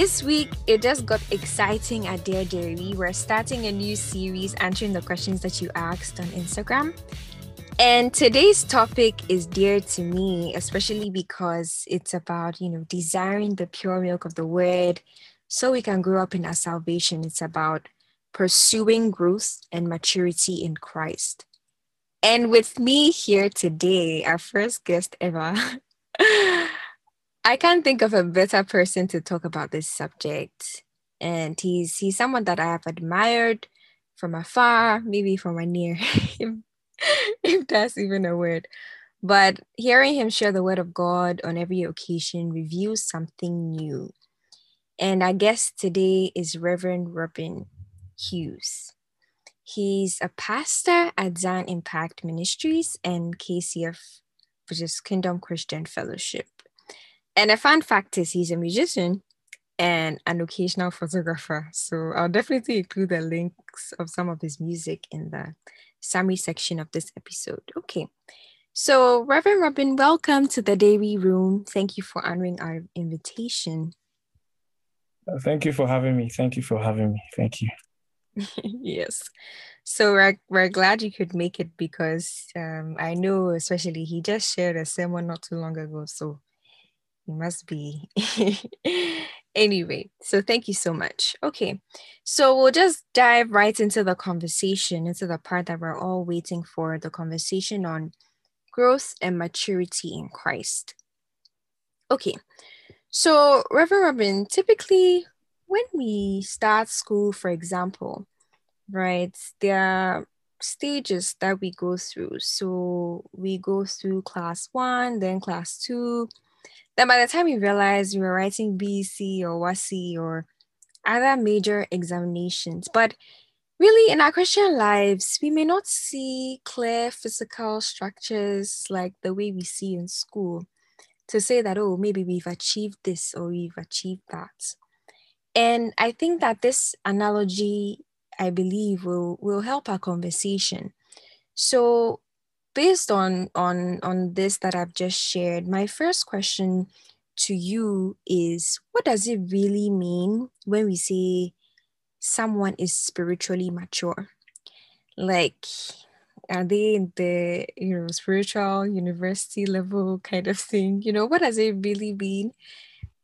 This week, it just got exciting at Dear Dairy. We're starting a new series answering the questions that you asked on Instagram. And today's topic is dear to me, especially because it's about, you know, desiring the pure milk of the word so we can grow up in our salvation. It's about pursuing growth and maturity in Christ. And with me here today, our first guest ever, I can't think of a better person to talk about this subject. And he's he's someone that I have admired from afar, maybe from a near, if, if that's even a word. But hearing him share the word of God on every occasion reveals something new. And our guest today is Reverend Robin Huws. He's a pastor at Zion Impact Ministries and KCF, which is Kingdom Christian Fellowship. And a fun fact is he's a musician and an occasional photographer. So I'll definitely include the links of some of his music in the summary section of this episode. Okay. So, Reverend Robin, welcome to the Dairy Room. Thank you for honoring our invitation. Thank you for having me. Thank you for having me. Thank you. yes. So we're, we're glad you could make it because um, I know, especially, he just shared a sermon not too long ago. So he must be. anyway, so thank you so much. Okay. So we'll just dive right into the conversation, into the part that we're all waiting for the conversation on growth and maturity in Christ. Okay. So, Reverend Robin, typically when we start school, for example, right, there are stages that we go through. So, we go through class one, then class two. Then, by the time you realize you're writing BECE or WASSCE or other major examinations, but really in our Christian lives, we may not see clear physical structures like the way we see in school to say that, oh, maybe we've achieved this or we've achieved that. And I think that this analogy, I believe, will, will help our conversation. So based on, on, on this that I've just shared, my first question to you is what does it really mean when we say someone is spiritually mature? Like, are they in the you know spiritual university level kind of thing you know what does it really mean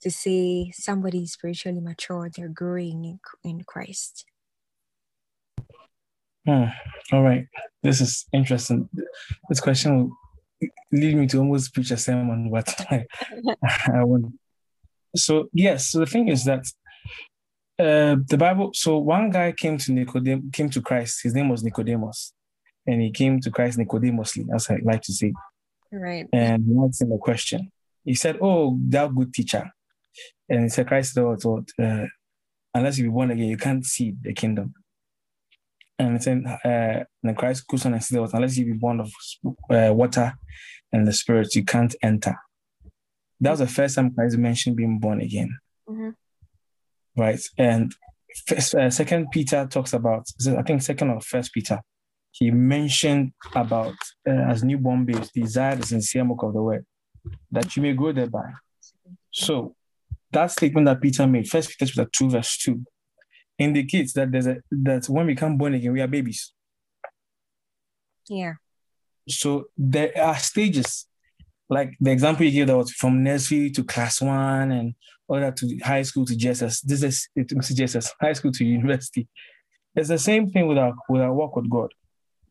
to say somebody is spiritually mature they're growing in, in christ hmm. all right this is interesting this question will lead me to almost preach a sermon but I, I won't so yes so the thing is that uh, the Bible. So one guy came to Nicodemus, came to Christ. His name was Nicodemus, and he came to Christ Nicodemously, as I like to say. Right. And he asked him a question. He said, "Oh, thou good teacher," and he said, "Christ thought, uh, unless you be born again, you can't see the kingdom." And uh, and Christ goes on and said, "Unless you be born of uh, water and the Spirit, you can't enter." That was the first time Christ mentioned being born again. Mm-hmm. Right, and first, uh, Second Peter talks about, I think Second or First Peter he mentioned about uh, as newborn babes desire the sincere milk of the word that you may grow thereby. So that statement that Peter made, First Peter chapter two verse two, indicates that there's a that when we come born again, we are babies. Yeah. So there are stages, like the example you gave that was from nursery to class one and all that to high school to Jesus. This is it Jesus. high school to university. It's the same thing with our with our work with God.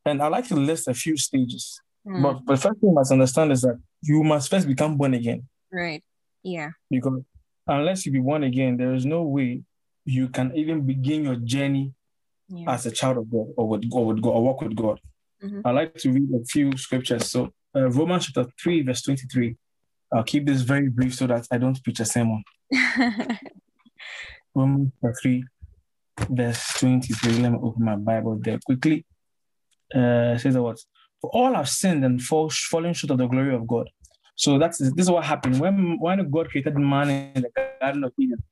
And I like to list a few stages. Mm. But the first thing you must understand is that you must first become born again. Right. Yeah. Because unless you be born again, there is no way you can even begin your journey yeah. as a child of God or with God, or, with God, or walk with God. Mm-hmm. I like to read a few scriptures. So uh, Romans chapter 3, verse 23. I'll keep this very brief so that I don't preach a sermon. Romans chapter 3, verse 23. Let me open my Bible there quickly uh, says what? For all have sinned and fall, fallen short of the glory of God. So that's this is what happened when when God created man in the Garden of Eden.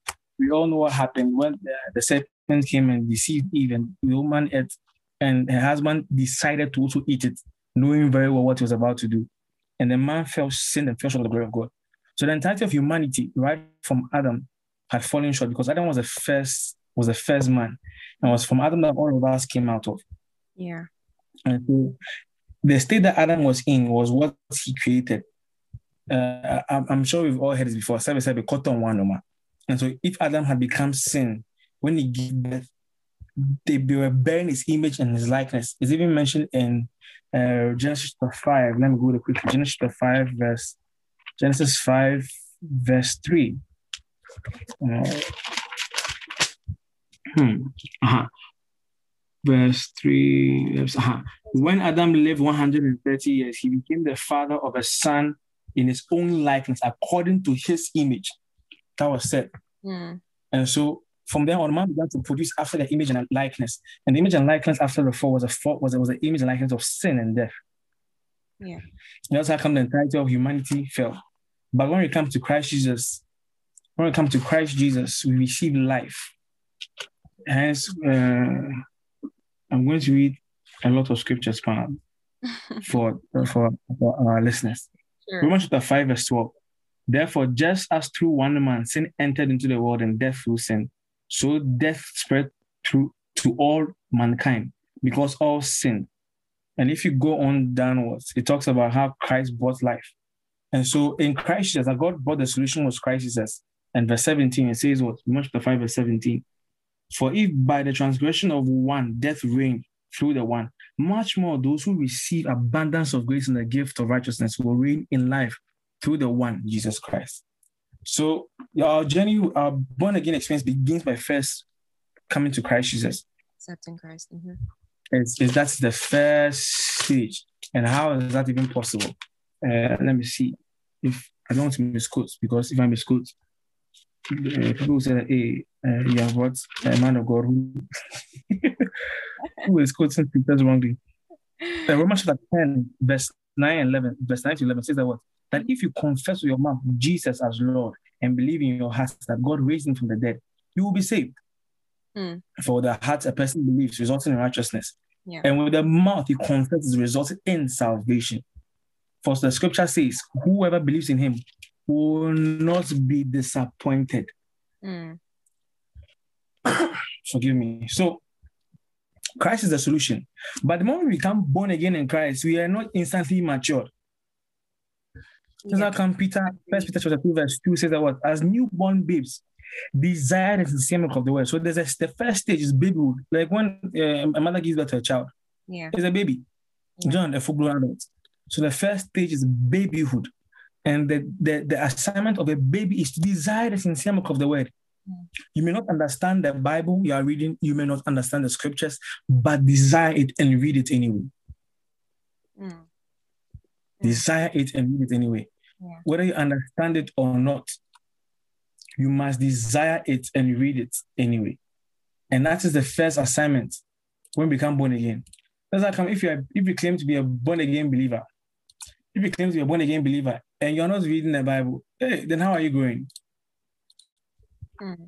We all know what happened when the, the serpent came and deceived Eve, and the woman ate, and her husband decided to also eat it, knowing very well what he was about to do. And the man fell sin and fell short of the glory of God. So the entirety of humanity, right from Adam, had fallen short because Adam was the first was the first man, and was from Adam that all of us came out of. Yeah. And so the state that Adam was in was what he created. Uh, I'm, I'm sure we've all heard this before. Seven said cotton one And so if Adam had become sin, when he gave birth, they, were bearing his image and his likeness. It's even mentioned in uh, Genesis 5. Let me go to quickly. Genesis 5, verse Genesis 5, verse 3. Uh, hmm. Uh-huh. Verse 3. Uh-huh. When Adam lived 130 years, he became the father of a son in his own likeness, according to his image. That was said. Mm. And so from then on, man began to produce after the image and likeness. And the image and likeness after the fall was a fall, was, was an image and likeness of sin and death. Yeah. And that's how come the entirety of humanity fell. But when we come to Christ Jesus, when we come to Christ Jesus, we receive life. Hence, uh, I'm going to read a lot of scriptures for for, for, for our listeners. Sure. Romans chapter 5, verse 12. Therefore, just as through one man sin entered into the world and death through sin, so death spread through to all mankind because all sin. And if you go on downwards, it talks about how Christ brought life. And so in Christ Jesus, God brought the solution was Christ Jesus. And verse 17, it says what? Much the 5, verse 17. For if by the transgression of one death reigned through the one, much more those who receive abundance of grace and the gift of righteousness will reign in life through the one, Jesus Christ. So our journey, our born again experience begins by first coming to Christ Jesus. Accepting Christ. Mm-hmm. It's, it's, that's the first stage. And how is that even possible? Uh, let me see. If I don't want to misquote, because if I misquote, uh, people say, hey, uh, you have what? A man of God who, who is quoting scriptures wrongly. Uh, Romans chapter 10, verse 9 and 11, verse 9 to 11 says that what? That if you confess with your mouth Jesus as Lord and believe in your heart that God raised him from the dead, you will be saved. Mm. For the heart a person believes, resulting in righteousness. Yeah. And with the mouth he confesses, resulting in salvation. For the scripture says, whoever believes in him will not be disappointed. Mm. Forgive me. So Christ is the solution. But the moment we become born again in Christ, we are not instantly matured. Yeah. Peter, First Peter chapter 2, verse 2 says that what? As newborn babes, desire is the same of the word. So there's a, the first stage is babyhood. Like when uh, a mother gives birth to a child, yeah. it's a baby. Yeah. John, a full grown adult. So the first stage is babyhood. And the, the, the assignment of a baby is to desire the sincere of the word. Mm. You may not understand the Bible you are reading, you may not understand the scriptures, but desire it and read it anyway. Mm. Desire it and read it anyway. Yeah. Whether you understand it or not, you must desire it and read it anyway. And that is the first assignment when we become born again. That's like if you are, if you claim to be a born again believer, if you claim to be a born again believer and you're not reading the Bible, hey, then how are you going? Mm.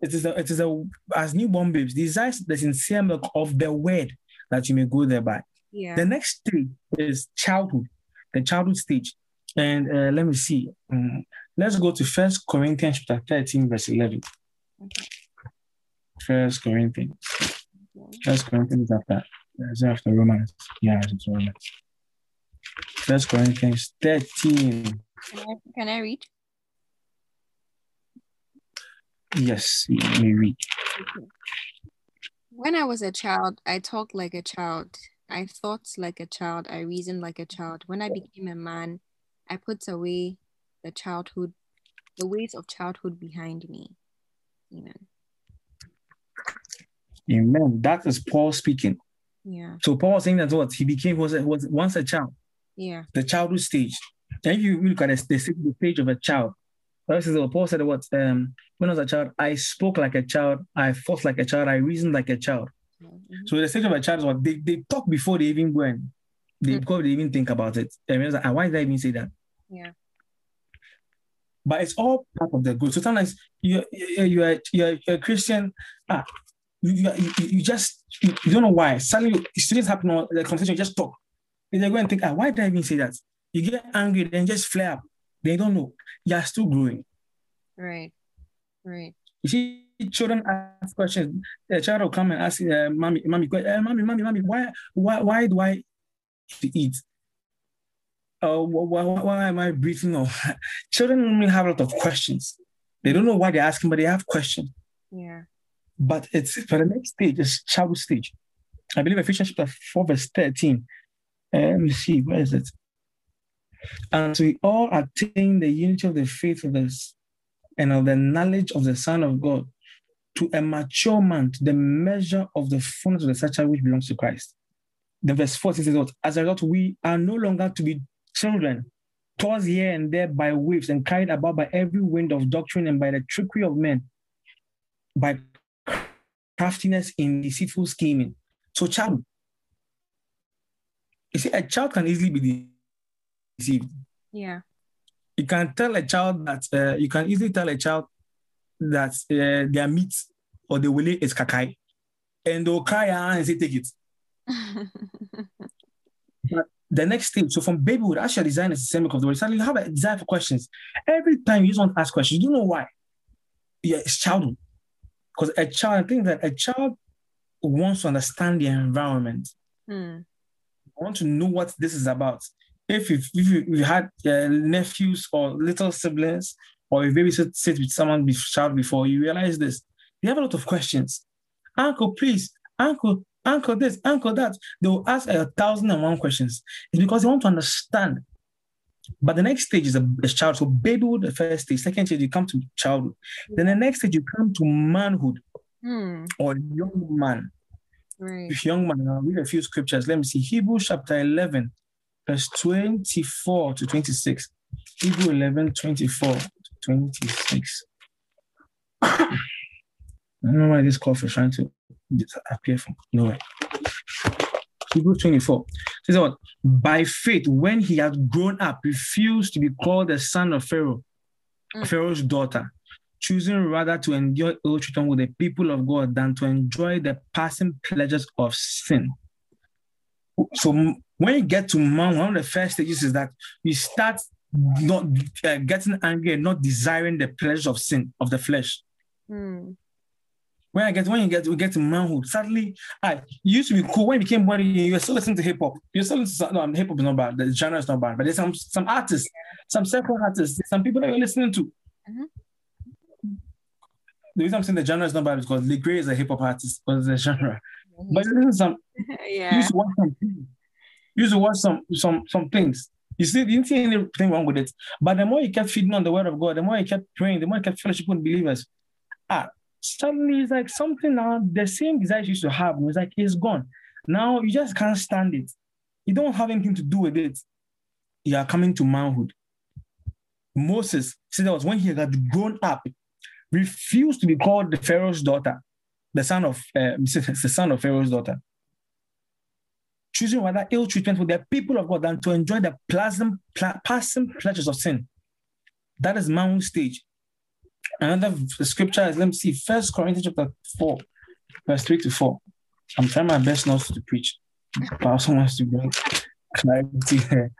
It is a, it is a as newborn babes desire the sincere milk of the word that you may go thereby. Yeah. The next stage is childhood, the childhood stage. And uh, let me see. Um, let's go to First Corinthians chapter 13, verse 11. First Corinthians. First Corinthians after, is after Romans. Yeah, it's Romans. First Corinthians 13. Can I, can I read? Yes, you may read. When I was a child, I talked like a child. I thought like a child. I reasoned like a child. When I became a man, I put away the childhood, the ways of childhood behind me. Amen. Amen. That is Paul speaking. Yeah. So Paul was saying that what he became was was once a child. Yeah. The childhood stage. And if you look at the, the stage of a child, Paul said what um, when I was a child, I spoke like a child, I thought like a child, I reasoned like a child. Mm-hmm. So the stage of a child is what they, they talk before they even go and they mm-hmm. before they even think about it. I mean, like, why did I even say that? Yeah. But it's all part of the growth. So sometimes you you are you're, you're a Christian. Ah, you, you, you just you, you, don't know why. Suddenly students happen on the conversation, you just talk. And they go and think, ah, why did I even say that? You get angry, then just flare up. They don't know. You're still growing. Right. Right. You see, children ask questions. A child will come and ask, uh, "Mommy, mommy, uh, mommy, mommy, mommy, why, why, why do I eat? Uh, why, why, why am I breathing?" Or children normally have a lot of questions. They don't know why they're asking, but they have questions. Yeah. But it's for the next stage, it's child stage. I believe Ephesians chapter 4, verse 13. Uh, let me see, where is it? And so we all attain the unity of the faith of this and of the knowledge of the Son of God to a mature man, to the measure of the fullness of the stature which belongs to Christ. Then verse 14 says, As a result, we are no longer to be children, tossed here and there by waves and carried about by every wind of doctrine and by the trickery of men, by craftiness in deceitful scheming. So, child, you see, a child can easily be deceived. Yeah. You can tell a child that, uh, you can easily tell a child that uh, their meat or the willy is kakai, and they'll cry and say, take it. but the next stage, so from babyhood, as your design is the same of the suddenly you have a desire for questions. Every time you just want to ask questions, you know why? Yeah, it's childhood. Because a child, I think that a child wants to understand the environment. I want to know what this is about. If you if you, you had uh, nephews or little siblings, or if maybe sit, sit with someone child before, you realize this. They have a lot of questions. Uncle, please, uncle, uncle this, uncle that. They will ask a thousand and one questions. It's because they want to understand. But the next stage is a, child. So babyhood, the first stage. Second stage, you come to childhood. Then the next stage, you come to manhood Hmm. or young man. Right. If young man, I'll read a few scriptures. Let me see. Hebrews chapter 11, verse 24 to 26. Hebrew 11, 24 to 26. I don't know why this cough is trying to appear from nowhere. Hebrews 24 says what? By faith, when he had grown up, refused to be called the son of Pharaoh, Mm. Pharaoh's daughter, choosing rather to endure ill treatment with the people of God than to enjoy the passing pleasures of sin. So when you get to man, one of the first stages is that you start not uh, getting angry and not desiring the pleasures of sin of the flesh. Hmm. When I get when you get we get to manhood, suddenly I you used to be cool. When you became body, you were still listening to hip hop. You're still listening to no, hip hop is not bad. The genre is not bad, but there's some some artists, some secular artists, some people that you're listening to. Mhm. The reason I'm saying the genre is not bad is because Lecrae is a hip hop artist, but it's a genre. But you listen to some yeah. used to watch some things. You used to watch some some some things. You see, you didn't see anything wrong with it. But the more you kept feeding on the word of God, the more you kept praying, the more you kept fellowship with believers. Ah, suddenly it's like something now, the same desires you used to have, it's like it's gone. Now you just can't stand it. You don't have anything to do with it. You are coming to manhood. Moses said that was when he had grown up, refused to be called the Pharaoh's daughter, the son of uh, the son of Pharaoh's daughter choosing rather ill treatment with the people of God than to enjoy the pleasant, passing pleasures of sin. That is Mount stage. Another scripture is, let me see, First Corinthians chapter 4, verse 3 to 4. I'm trying my best not to preach, but I also to bring clarity here.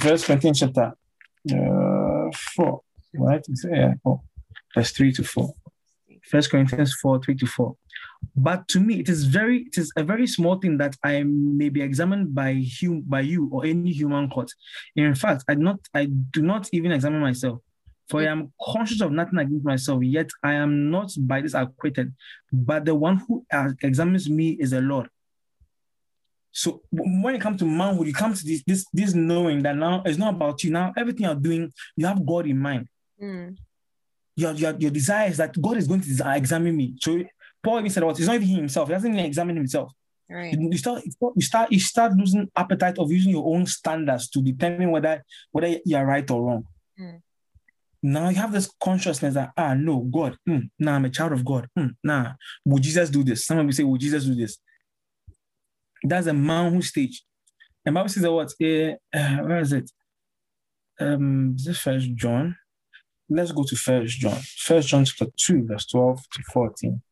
First Corinthians chapter uh, 4, right? Yeah, 4, verse 3 to 4. First Corinthians 4, 3 to 4. But to me, it is very, it is a very small thing that I may be examined by hum, by you or any human court. In fact, I not, I do not even examine myself, for I am conscious of nothing against myself. Yet I am not by this acquitted, but the one who uh, examines me is the Lord. So when it comes to manhood, you come to this this this knowing that now it's not about you. Now everything you're doing, you have God in mind Hmm. your, your, your desire is that God is going to examine me. So Paul even said, "What? It's not even himself. He doesn't even examine himself. Right. You, start, you start, you start losing appetite of using your own standards to determine whether whether you are right or wrong. Mm. Now you have this consciousness that ah no God, mm, nah I'm a child of God. Mm, nah, would Jesus do this? Some of you say, would Jesus do this? That's a manhood stage. And Bible says that what? Uh, where is it? Um, is First John? Let's go to First John. First John chapter two, verse twelve to fourteen.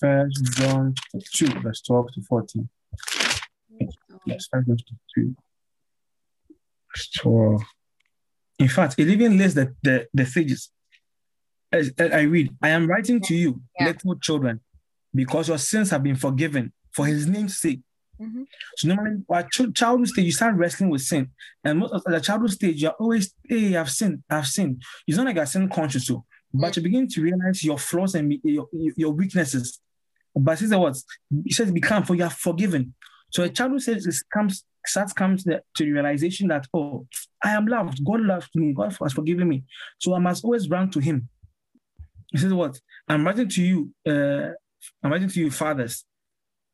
First John chapter two, verse twelve to fourteen. Yes, First John chapter two, verse twelve. In fact, it even lists the the, the stages. as, as I read, I am writing to you, Yeah. little children, because your sins have been forgiven for his name's sake. Mhm. So normally at ch- childhood stage, you start wrestling with sin. And most of the childhood stage, you're always, hey, I've sinned, I've sinned. It's not like you're sin conscious, so, but you begin to realize your flaws and your, your weaknesses. But he says what? He says, become, for you are forgiven. So a child who says this comes, starts comes to the realization that, oh, I am loved. God loves me. God has forgiven me. So I must always run to him. He says, what? I'm writing to you, uh, I'm writing to you, fathers,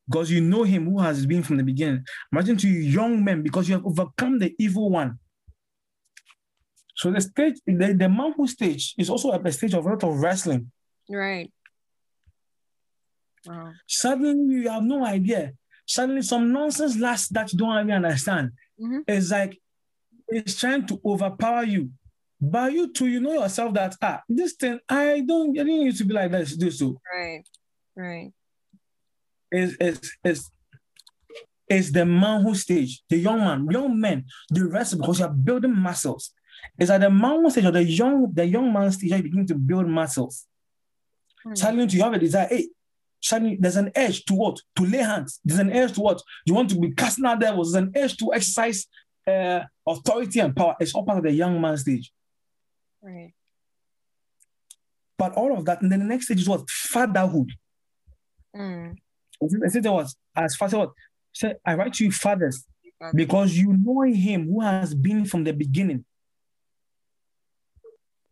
because you know him who has been from the beginning. I'm writing to you, young men, because you have overcome the evil one. So the stage, the, the manhood stage is also a stage of a lot of wrestling. Right. Wow. Suddenly you have no idea. Suddenly some nonsense last that you don't even understand. Mhm. It's like it's trying to overpower you. But you too, you know yourself that ah, this thing I don't I didn't used to be like this. Do so. Right. Right. It's it's it's it's the manhood stage, the young man, young men, the rest because you are building muscles. It's at the manhood stage or the young, the young man stage you begin to build muscles. Hmm. Suddenly you have a desire. Hey, suddenly there's an edge to what? To lay hands. There's an edge to what? You want to be casting out devils. There's an edge to exercise uh, authority and power. It's all part of the young man stage. Right. But all of that, and then the next stage is what? Fatherhood. Mm. I said there was as father what? Say, I write to you, fathers, because you know him who has been from the beginning.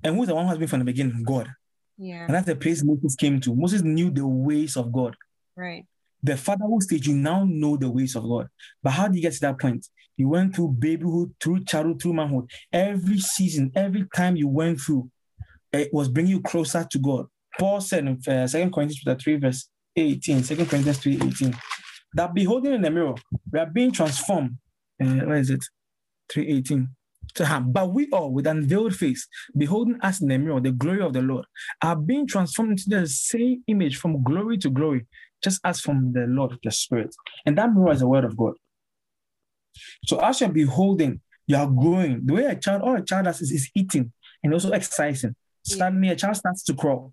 And who's the one who has been from the beginning? God. Yeah. And that's the place Moses came to. Moses knew the ways of God. Right. the fatherhood stage, you now know the ways of God. But how do you get to that point? You went through babyhood, through childhood, through manhood. Every season, every time you went through, it was bringing you closer to God. Paul said in uh, 2 Corinthians chapter 3, verse 18, 2 Corinthians 3, 18, that beholding in the mirror, we are being transformed. Uh, where is it? 318. To but we all with unveiled face, beholding as in the mirror, the glory of the Lord, are being transformed into the same image from glory to glory, just as from the Lord, the Spirit. And that mirror is the word of God. So as you're beholding, you are growing. The way a child, all a child does is, is eating and also exercising. Yeah. Suddenly a child starts to crawl.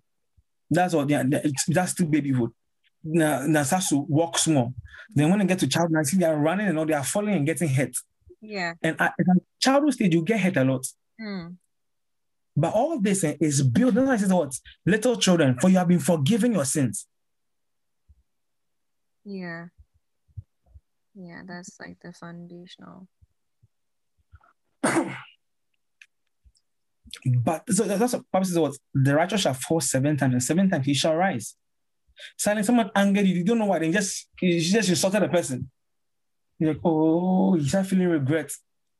That's all. Yeah, that's still babyhood. Now, now starts to walk small. Then when they get to child, I see they are running and all they are falling and getting hit. Yeah. And at at a childhood stage, you get hit a lot. Mm. But all of this eh, is built. That's why it says what? Little children, for you have been forgiven your sins. Yeah. Yeah. That's like the foundational. But so that's what Bible says what the righteous shall fall seven times, and seven times he shall rise. Suddenly someone angered you, you don't know why, they just you just insulted a person. You're like, oh, you start feeling regret.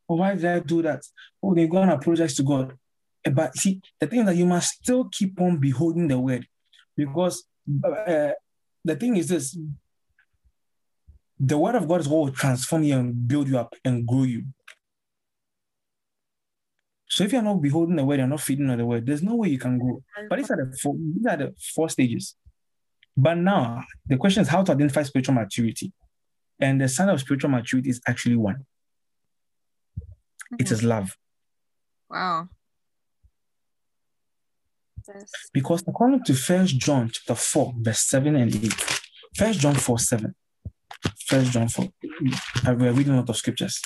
Oh, why did I do that? Oh, they go and apologize to God. Eh, But see, the thing is that you must still keep on beholding the word. Because uh, the thing is this the word of God is what will transform you and build you up and grow you. So if you're not beholding the word, you're not feeding on the word, there's no way you can grow. But these are the four, these are the four stages. But now the question is how to identify spiritual maturity. And the sign of spiritual maturity is actually one. It mm-hmm. is love. Wow. That's Because according to First John chapter 4, verse 7 and 8, First John 4, 7. First John 4. Uh, I- We're reading a lot of scriptures.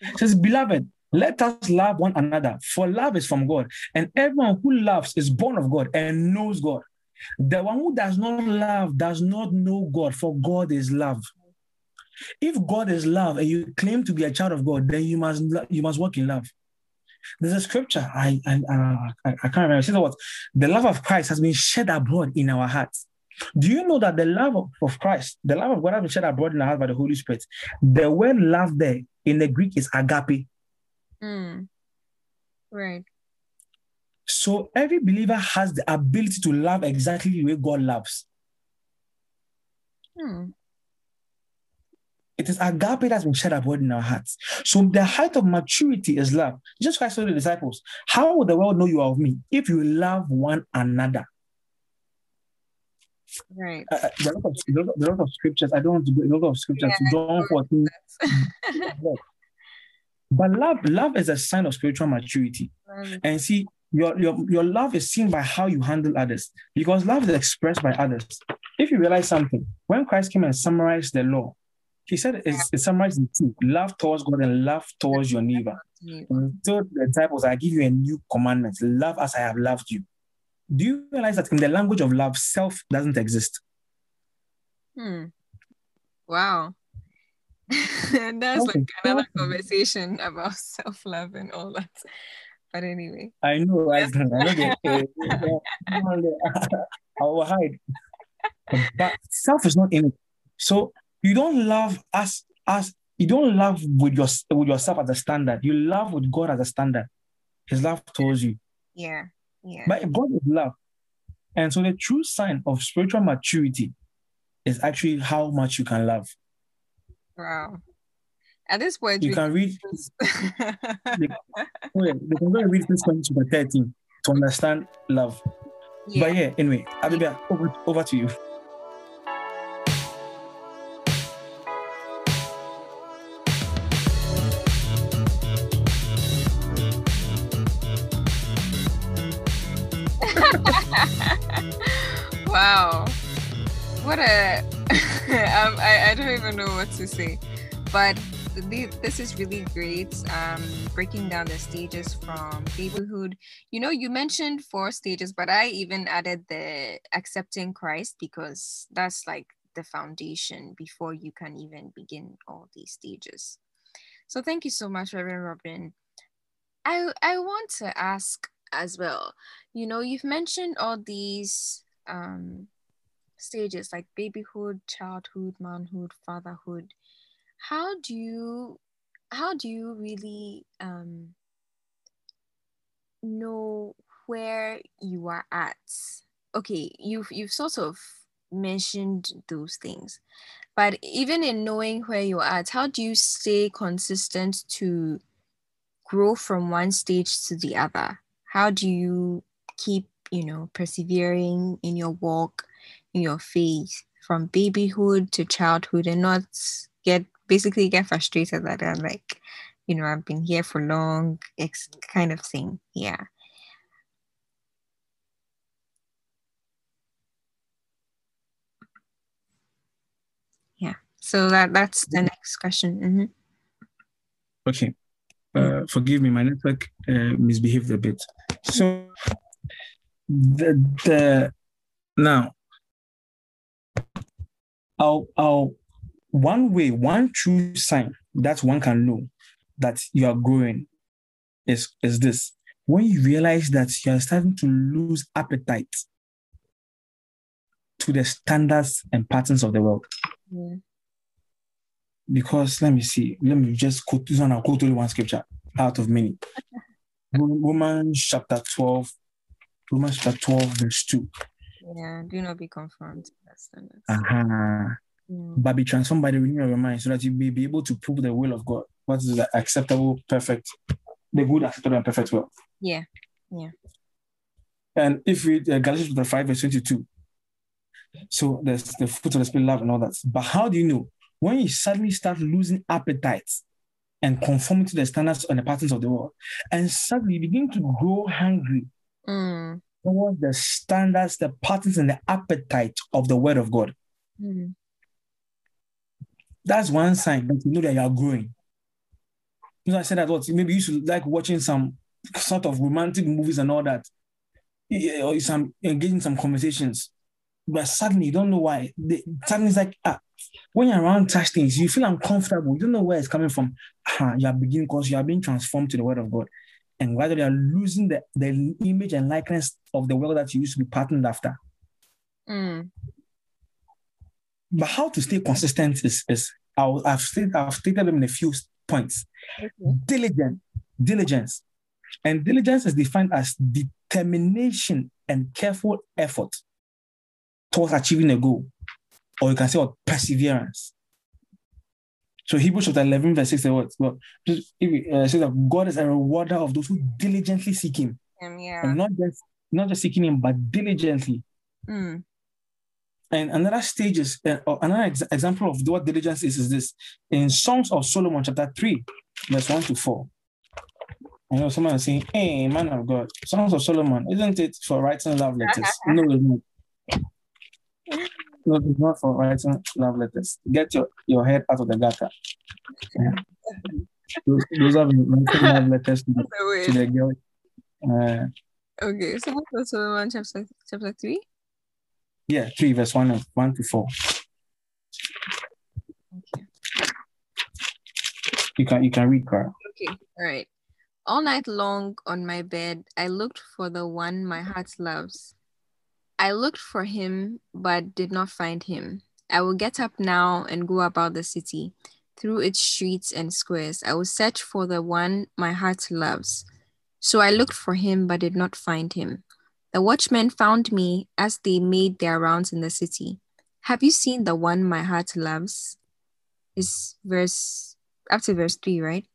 It says, Beloved, let us love one another, for love is from God, and everyone who loves is born of God and knows God. The one who does not love does not know God, for God is love. If God is love and you claim to be a child of God, then you must you must walk in love. There's a scripture I I, I, I can't remember. Says what the love of Christ has been shed abroad in our hearts. Do you know that the love of, of Christ, the love of God has been shed abroad in our hearts by the Holy Spirit? The word love there in the Greek is agape. mm. right. So every believer has the ability to love exactly the way God loves. Hmm. It is agape that's been shed abroad in our hearts. So the height of maturity is love. Jesus Christ told the disciples, How will the world know you are of me if you love one another? Right. Uh, uh, there, are a lot of, there are a lot of scriptures. I don't want to go a lot of scriptures. Yeah, John 14. but love, love is a sign of spiritual maturity. Um, And see, your, your, your love is seen by how you handle others because love is expressed by others. If you realize something, when Christ came and summarized the law, he said it's, it's summarized in two love towards God and love towards your neighbor. And told the disciples, I give you a new commandment love as I have loved you. Do you realize that in the language of love, self doesn't exist? Hmm. Wow. And that's okay. like another conversation about self love and all that. But anyway. I know. I, I know. I will hide. But self is not in it. So you don't love us as you don't love with your with yourself as a standard. You love with God as a standard. His love towards you. Yeah. Yeah. But God is love. And so the true sign of spiritual maturity is actually how much you can love. Wow. At this point, you can read. they, oh yeah, they can go and read this one to 13 to understand love. Yeah. But yeah, anyway, Abibia, over, over to you. wow. What a. um, I, I don't even know what to say. But this is really great. Um, breaking down the stages from babyhood. You know, you mentioned four stages, but I even added the accepting Christ because that's like the foundation before you can even begin all these stages. So thank you so much, Reverend Robin. I I want to ask as well. You know, you've mentioned all these um, stages like babyhood, childhood, manhood, fatherhood how do you how do you really um, know where you are at? Okay you've you've sort of mentioned those things but even in knowing where you're at how do you stay consistent to grow from one stage to the other? How do you keep you know persevering in your walk in your faith from babyhood to childhood and not get basically get frustrated that I'm like, you know, I've been here for long, it's kind of thing. Yeah. Yeah. So that that's the next question. Mm-hmm. Okay. Uh, forgive me, my network uh, misbehaved a bit. So the the now I'll I'll one way, one true sign that one can know that you are growing is, is this. When you realize that you are starting to lose appetite to the standards and patterns of the world. Yeah. Because let me see, let me just quote this one. I'll quote only one scripture out of many. Romans chapter 12, Romans chapter 12, verse 2. Yeah, do not be conformed to that standards. Uh-huh mm. but be transformed by the renewing of your mind so that you may be able to prove the will of God. What is the acceptable, perfect, the good, acceptable, and perfect will? Yeah. Yeah. And if we uh, Galatians chapter 5, verse 22. So there's the fruit of the spirit, love, and all that. But how do you know? When you suddenly start losing appetite and conforming to the standards and the patterns of the world, and suddenly begin to grow hungry mm. towards the standards, the patterns, and the appetite of the word of God. Mm. That's one sign that you know that you are growing. You know, I said that what maybe you should like watching some sort of romantic movies and all that, or some engaging some conversations. But suddenly you don't know why. The, suddenly it's like ah, when you're around such things, you feel uncomfortable. You don't know where it's coming from. Ah, you are beginning because you are being transformed to the word of God. And rather you are losing the, the image and likeness of the world that you used to be patterned after. Mm. But how to stay consistent is, is I'll, I've, stated, I've stated them in a few points. Okay. Diligent, diligence. And diligence is defined as determination and careful effort towards achieving a goal. Or you can say what perseverance. So Hebrews chapter 11, verse 6 what? Well, just, uh, says that God is a rewarder of those who diligently seek him. Um, yeah. And not just not just seeking him, but diligently. Mm. And another stage is uh, another ex- example of what diligence is is this in Songs of Solomon, chapter 3, verse 1 to 4. I know someone is saying, hey, man of God, Songs of Solomon, isn't it for writing love letters? no, it's not. No, it's not for writing love letters. Get your, your head out of the gutter. Yeah. Those, those are writing love letters to the, to the girl. Uh, okay, so Songs of Solomon chapter, chapter 3? Yeah, 3 verse 1, 1 to 4. Okay. You can you can read, Carl. Okay, all right. All night long on my bed, I looked for the one my heart loves. I looked for him, but did not find him. I will get up now and go about the city, through its streets and squares. I will search for the one my heart loves. So I looked for him, but did not find him. The watchmen found me as they made their rounds in the city. Have you seen the one my heart loves? Is verse up to verse 3, right?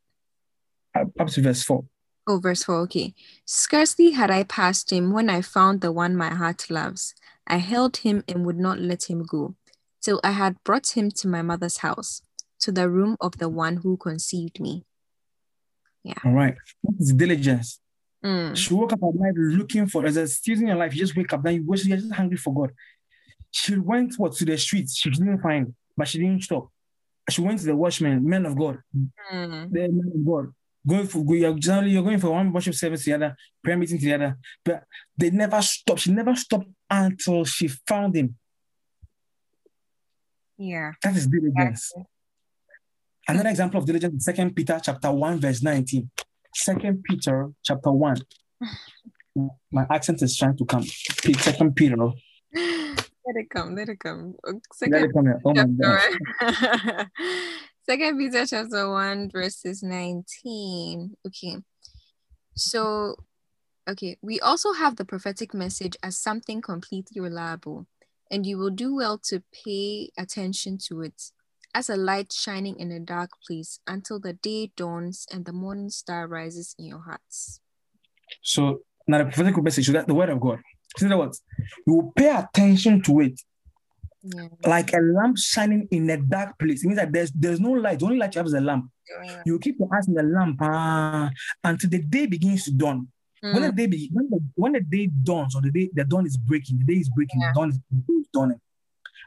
up to verse 4. Oh, verse 4, okay. Scarcely had I passed him when I found the one my heart loves. I held him and would not let him go, till I had brought him to my mother's house, to the room of the one who conceived me. Yeah. All right. It's diligence. Mm. She woke up at night looking for, as a season in your life, you just wake up, then you you're just hungry for God. She went what to the streets, she didn't find, but she didn't stop. She went to the watchmen, men of God, mm. the men of God going for you're generally you're going for one worship service to the other, prayer meeting to the other, but they never stopped. She never stopped until she found him. Yeah. That is diligence. Another example of diligence Second Peter chapter 1, verse 19. Second Peter chapter 1. My accent is trying to come. Second Peter. Let it come, let it come. Second let it come. Oh my God. Second Peter chapter 1, verses 19. Okay. So, okay, we also have the prophetic message as something completely reliable, and you will do well to pay attention to it as a light shining in a dark place until the day dawns and the morning star rises in your hearts. So, now the prophetic message, so that the word of God. In other words, you will pay attention to it yeah. Like a lamp shining in a dark place. It means that there's there's no light. The only light you have is a lamp. Yeah. You keep your eyes on the lamp uh, until the day begins to dawn. Mm. When the day be, when the when the day dawns or the day the dawn is breaking, the day is breaking, yeah. the dawn is dawning.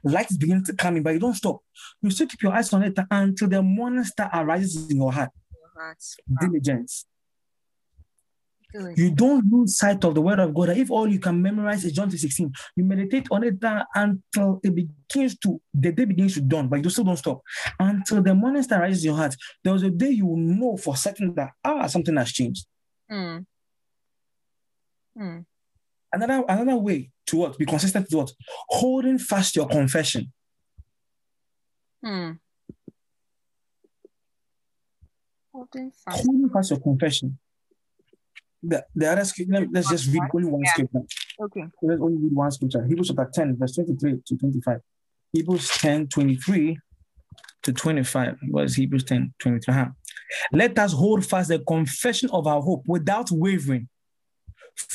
Light is beginning to come in, but you don't stop. You still keep your eyes on it until the morning star arises in your heart. Heart. Diligence. You don't lose sight of the word of God. If all you can memorize is John 16, you meditate on it until it begins to, the day begins to dawn, but you still don't stop. Until the morning star rises in your heart, there was a day you will know for certain that, ah, something has changed. Mm. Mm. Another, another way to what? Be consistent to what? Holding fast your confession. Mm. Holding fast. Holding fast your confession the, the other scripture, let's just read only one yeah. scripture. Okay. Let's only read one scripture. Hebrews chapter 10, verse 23 to 25. Hebrews 10, 23 to 25. What is Hebrews 10, 23? Huh? Let us hold fast the confession of our hope without wavering.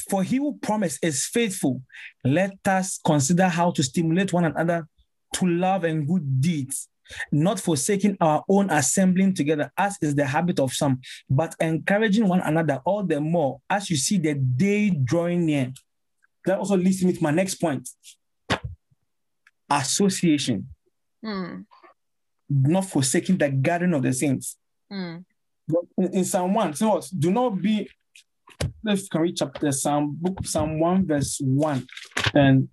For he who promised is faithful. Let us consider how to stimulate one another to love and good deeds not forsaking our own assembling together, as is the habit of some, but encouraging one another all the more as you see the day drawing near. That also leads me to my next point association. Mm. Not forsaking the gathering of the saints. Mm. In, in, Psalm 1, so? Do not be, let's can read chapter Psalm book Psalm 1, verse 1 and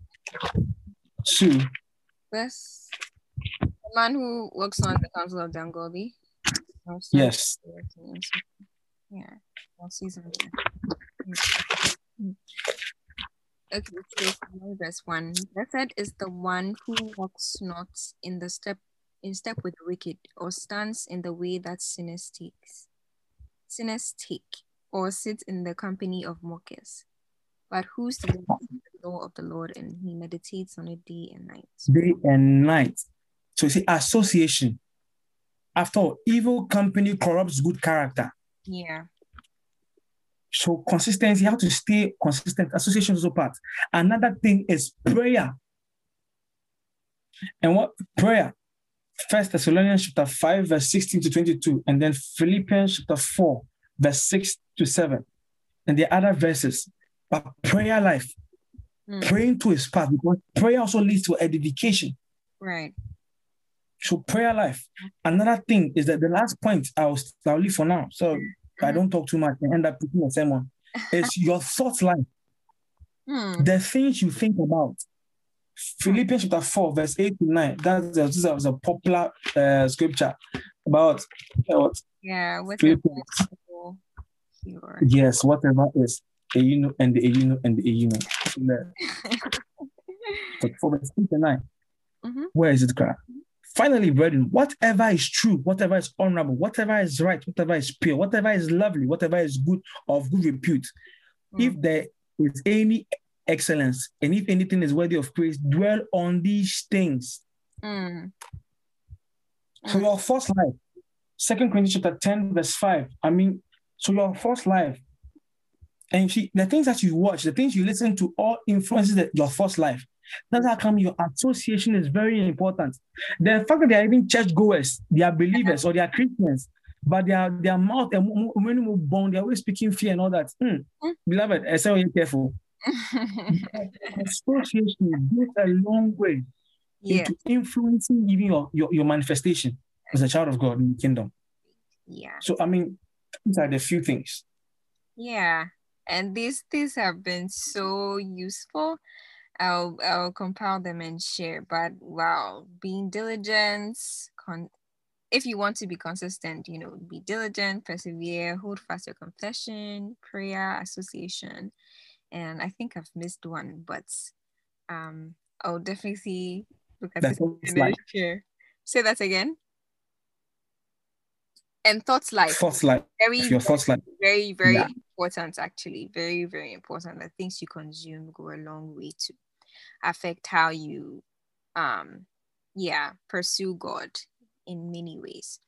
2. Verse man who works on the Council of Dangoli. Yes. Yeah. Well, season. Okay, so verse one. Blessed is the one who walks not in the step in step with the wicked, or stands in the way that sinners takes, sinners take, or sits in the company of mockers, but whose the law of the Lord, and he meditates on it day and night. Day and night. So you see, association. After all, evil company corrupts good character. Yeah. So consistency, how to stay consistent. Association is also part. Another thing is prayer. And what prayer? First Thessalonians chapter 5, verse 16 to 22, and then Philippians chapter 4, verse 6 to 7. And the other verses. But prayer life, mm. praying to his path, because prayer also leads to edification. Right. So prayer life. Another thing is that the last point I'll, I'll leave for now. So I don't talk too much and end up putting a sermon. Is your thought life. Hmm. The things you think about. Philippians chapter 4, verse 8 to 9. That's a, this is a popular uh, scripture about uh, what? Yeah, whatever. Yes, whatever is a you know and know and the you know. For verse 8 to 9. Mm-hmm. Where is it, crap? Finally, brethren, whatever is true, whatever is honorable, whatever is right, whatever is pure, whatever is lovely, whatever is good of good repute, mm. if there is any excellence and if anything is worthy of praise, dwell on these things. Mm. So your first life, Second Corinthians chapter 10, verse 5. I mean, so your first life, and see the things that you watch, the things you listen to, all influences the, your first life. That's how come your association is very important. The fact that they are even church goers, they are believers or they are Christians, but their their mouth and many more bone, they're always speaking fear and all that. Mm. Mm. Beloved, I say, you careful. association goes a long way yeah. into influencing even your, your, your manifestation as a child of God in the kingdom. Yeah. So I mean, these are the few things. Yeah. And these things have been so useful I'll I'll compile them and share. But wow, being diligent, con- if you want to be consistent, you know, be diligent, persevere, hold fast your confession, prayer, association, and I think I've missed one, but um, I'll definitely look at That's this and share. Say that again. And thoughts life. Thoughts life. Very, your thoughts life. Very, very yeah. important. Actually, very, very important. The things you consume go a long way to affect how you um yeah pursue god in many ways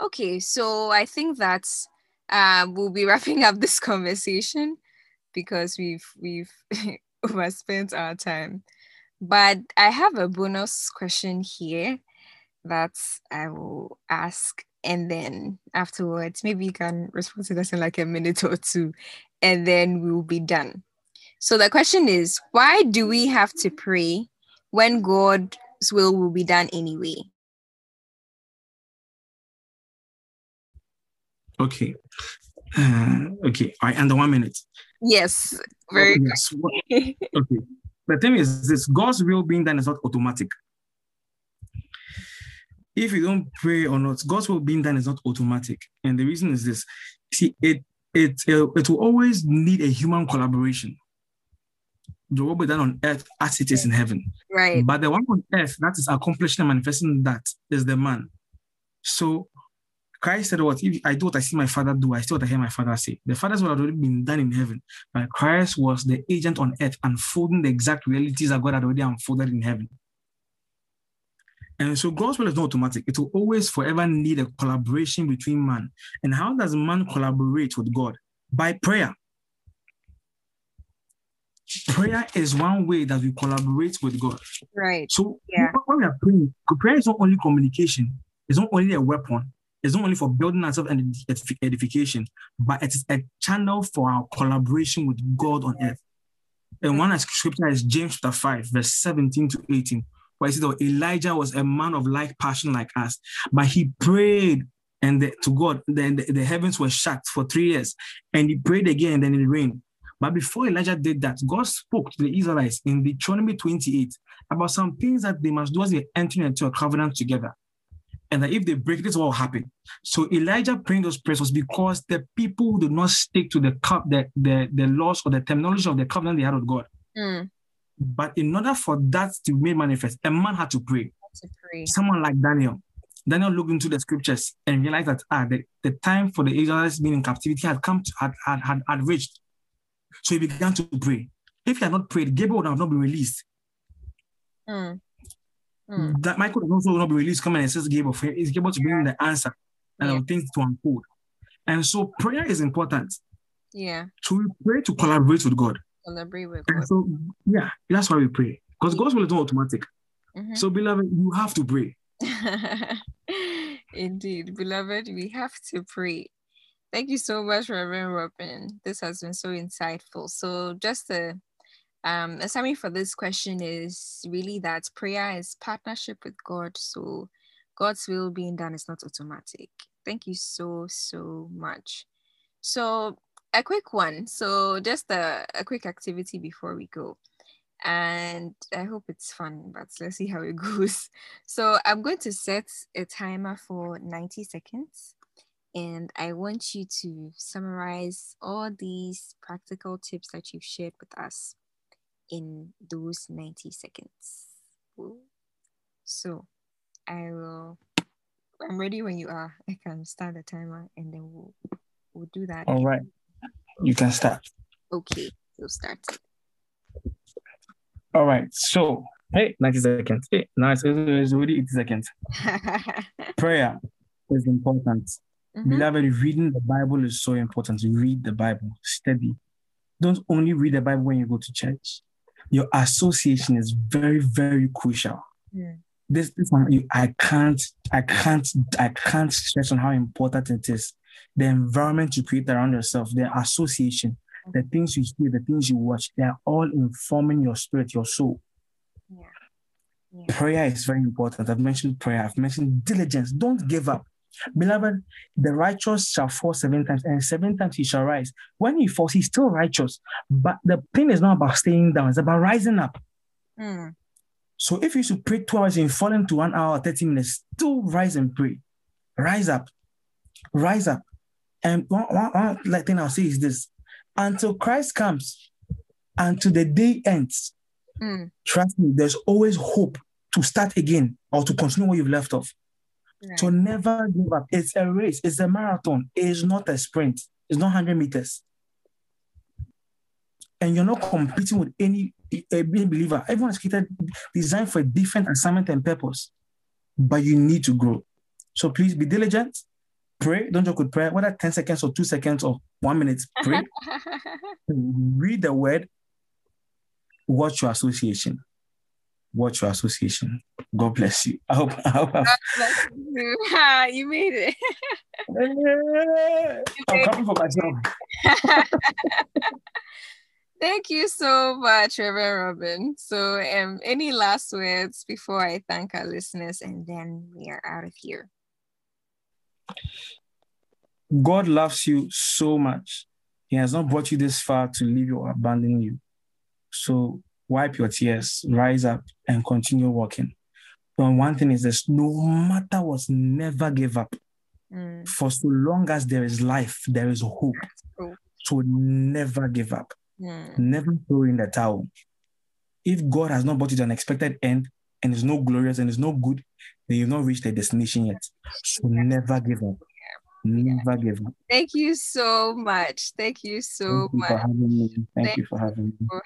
okay so i think that's uh, we'll be wrapping up this conversation because we've we've overspent our time but i have a bonus question here that i will ask and then afterwards maybe you can respond to this in like a minute or two and then we'll be done so the question is, why do we have to pray when God's will will be done anyway? Okay. Uh, okay. All right. And the one minute. Yes. Very oh, yes. okay. The thing is this God's will being done is not automatic. If you don't pray or not, God's will being done is not automatic. And the reason is this. See, it it uh, it will always need a human collaboration the will be done on earth as it is in heaven. Right. But the one on earth that is accomplishing and manifesting that is the man. So Christ said, What if I do what I see my father do, I still what I hear my father say. The father's what had already been done in heaven. But Christ was the agent on earth, unfolding the exact realities that God had already unfolded in heaven. And so God's will is not automatic. It will always forever need a collaboration between man. And how does man collaborate with God? By prayer. Prayer is one way that we collaborate with God. Right. So yeah. when we are praying, prayer is not only communication, it's not only a weapon, it's not only for building ourselves and edification, but it is a channel for our collaboration with God on earth. And one scripture is James chapter 5, verse 17 to 18, where it says Elijah was a man of like passion like us, but he prayed and the, to God, then the, heavens were shut for three years, and he prayed again, and then it rained. But before Elijah did that, God spoke to the Israelites in Deuteronomy 28 about some things that they must do as they enter into a covenant together. And that if they break this, what will happen? So Elijah praying those prayers was because the people do not stick to the, the, the, the laws or the terminology of the covenant they had with God. Mm. But in order for that to be manifest, a man had to pray. To pray. Someone like Daniel. Daniel looked into the scriptures and realized that ah, the, the time for the Israelites being in captivity had come to, had, had, had, had reached. So he began to pray. If he had not prayed, Gabriel would have not been released. Mm. Mm. That Michael would also not be released. Come and assist Gabriel. He's able to bring the answer and yeah. things to unfold. And so prayer is important. Yeah. So we pray to collaborate with God. With God. so yeah, that's why we pray. Because God's will is not automatic. Mm-hmm. So beloved, you have to pray. Indeed, beloved, we have to pray. Thank you so much, Reverend Robin. This has been so insightful. So, just a um, a summary for this question is really that prayer is partnership with God. So, God's will being done is not automatic. Thank you so so much. So, a quick one. So, just a, a quick activity before we go and I hope it's fun, but let's see how it goes. So I'm going to set a timer for 90 seconds and I want you to summarize all these practical tips that you've shared with us in those 90 seconds. So I will, I'm ready when you are. I can start the timer and then we'll, we'll do that. All right. You can start. Okay, we'll start. All right. So, hey, 90 seconds. Hey, nice. It's already 80 seconds. Prayer is important. Mm-hmm. Beloved, reading the Bible is so important. Read the Bible, study. Don't only read the Bible when you go to church. Your association is very, very crucial. Mm. This, this one, you, I can't, I can't, I can't stress on how important it is. The environment you create around yourself, the association, the things you hear, the things you watch, they are all informing your spirit, your soul. Yeah. yeah. Prayer is very important. I've mentioned prayer, I've mentioned diligence. Don't give up. Beloved, the righteous shall fall seven times, and seven times he shall rise. When he falls, he's still righteous. But the thing is not about staying down, it's about rising up. Mm. So if you should pray two hours and fall into one hour, 30 minutes, still rise and pray. Rise up. Rise up. And one, one, one thing I'll say is this until Christ comes, until the day ends, mm. trust me, there's always hope to start again or to continue what you've left off. Right. So never give up. It's a race, it's a marathon, it is not a sprint, it's not 100 meters. And you're not competing with any a believer. Everyone is created, designed for a different assignment and purpose, but you need to grow. So please be diligent, pray. Don't joke with prayer, whether 10 seconds or two seconds or one minute, pray. Read the word, watch your association. Watch your association. God bless you. I hope, I hope God bless you. you made it. I'm coming for myself. Thank you so much, Reverend Robin. So, um, any last words before I thank our listeners and then we are out of here? God loves you so much. He has not brought you this far to leave you or abandon you. So wipe your tears, rise up, and continue walking. But one thing is this no matter what, never give up. Mm. For so long as there is life, there is hope. So never give up. Mm. Never throw in the towel. If God has not brought you to an expected end and is no glorious and is no good, then you've not reached the destination yet. So never give up. Never give up. Thank you so much. Thank you so Thank you much. For having me. Thank, thank you for having me. For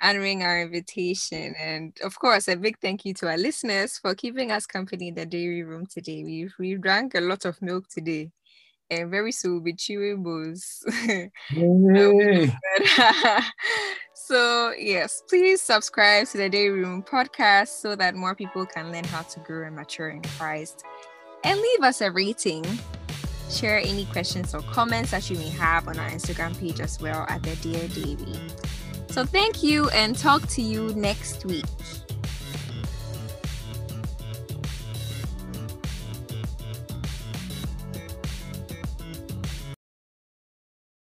honoring our invitation. And of course, a big thank you to our listeners for keeping us company in the dairy room today. We've, we drank a lot of milk today. And very soon we'll be chewing booze. so, yes, please subscribe to the Dairy Room podcast so that more people can learn how to grow and mature in Christ. And leave us a rating Share any questions or comments that you may have on our Instagram page as well at the Dear Dairy. So thank you and talk to you next week.